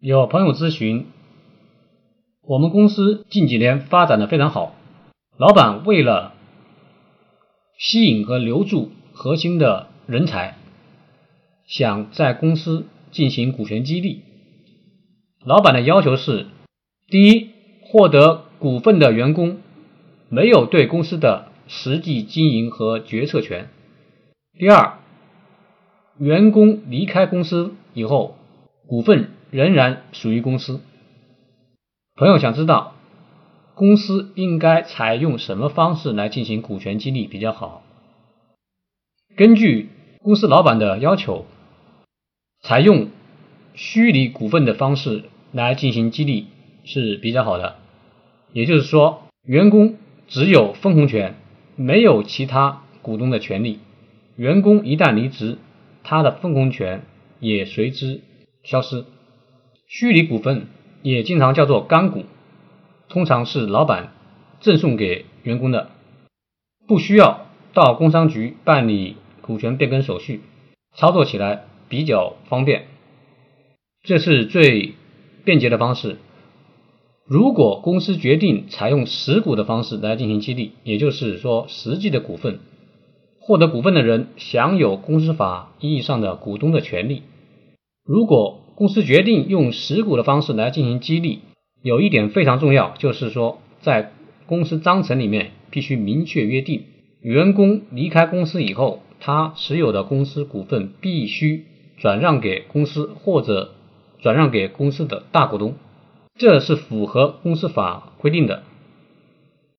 有朋友咨询，我们公司近几年发展的非常好，老板为了吸引和留住核心的人才，想在公司进行股权激励。老板的要求是：第一，获得股份的员工没有对公司的实际经营和决策权；第二，员工离开公司以后，股份仍然属于公司。朋友想知道，公司应该采用什么方式来进行股权激励比较好？根据公司老板的要求，采用虚拟股份的方式来进行激励是比较好的。也就是说，员工只有分红权，没有其他股东的权利。员工一旦离职，他的分红权也随之消失。虚拟股份也经常叫做干股，通常是老板赠送给员工的，不需要到工商局办理股权变更手续，操作起来比较方便。这是最便捷的方式。如果公司决定采用实股的方式来进行激励，也就是说实际的股份。获得股份的人享有公司法意义上的股东的权利。如果公司决定用实股的方式来进行激励，有一点非常重要，就是说在公司章程里面必须明确约定，员工离开公司以后，他持有的公司股份必须转让给公司或者转让给公司的大股东，这是符合公司法规定的。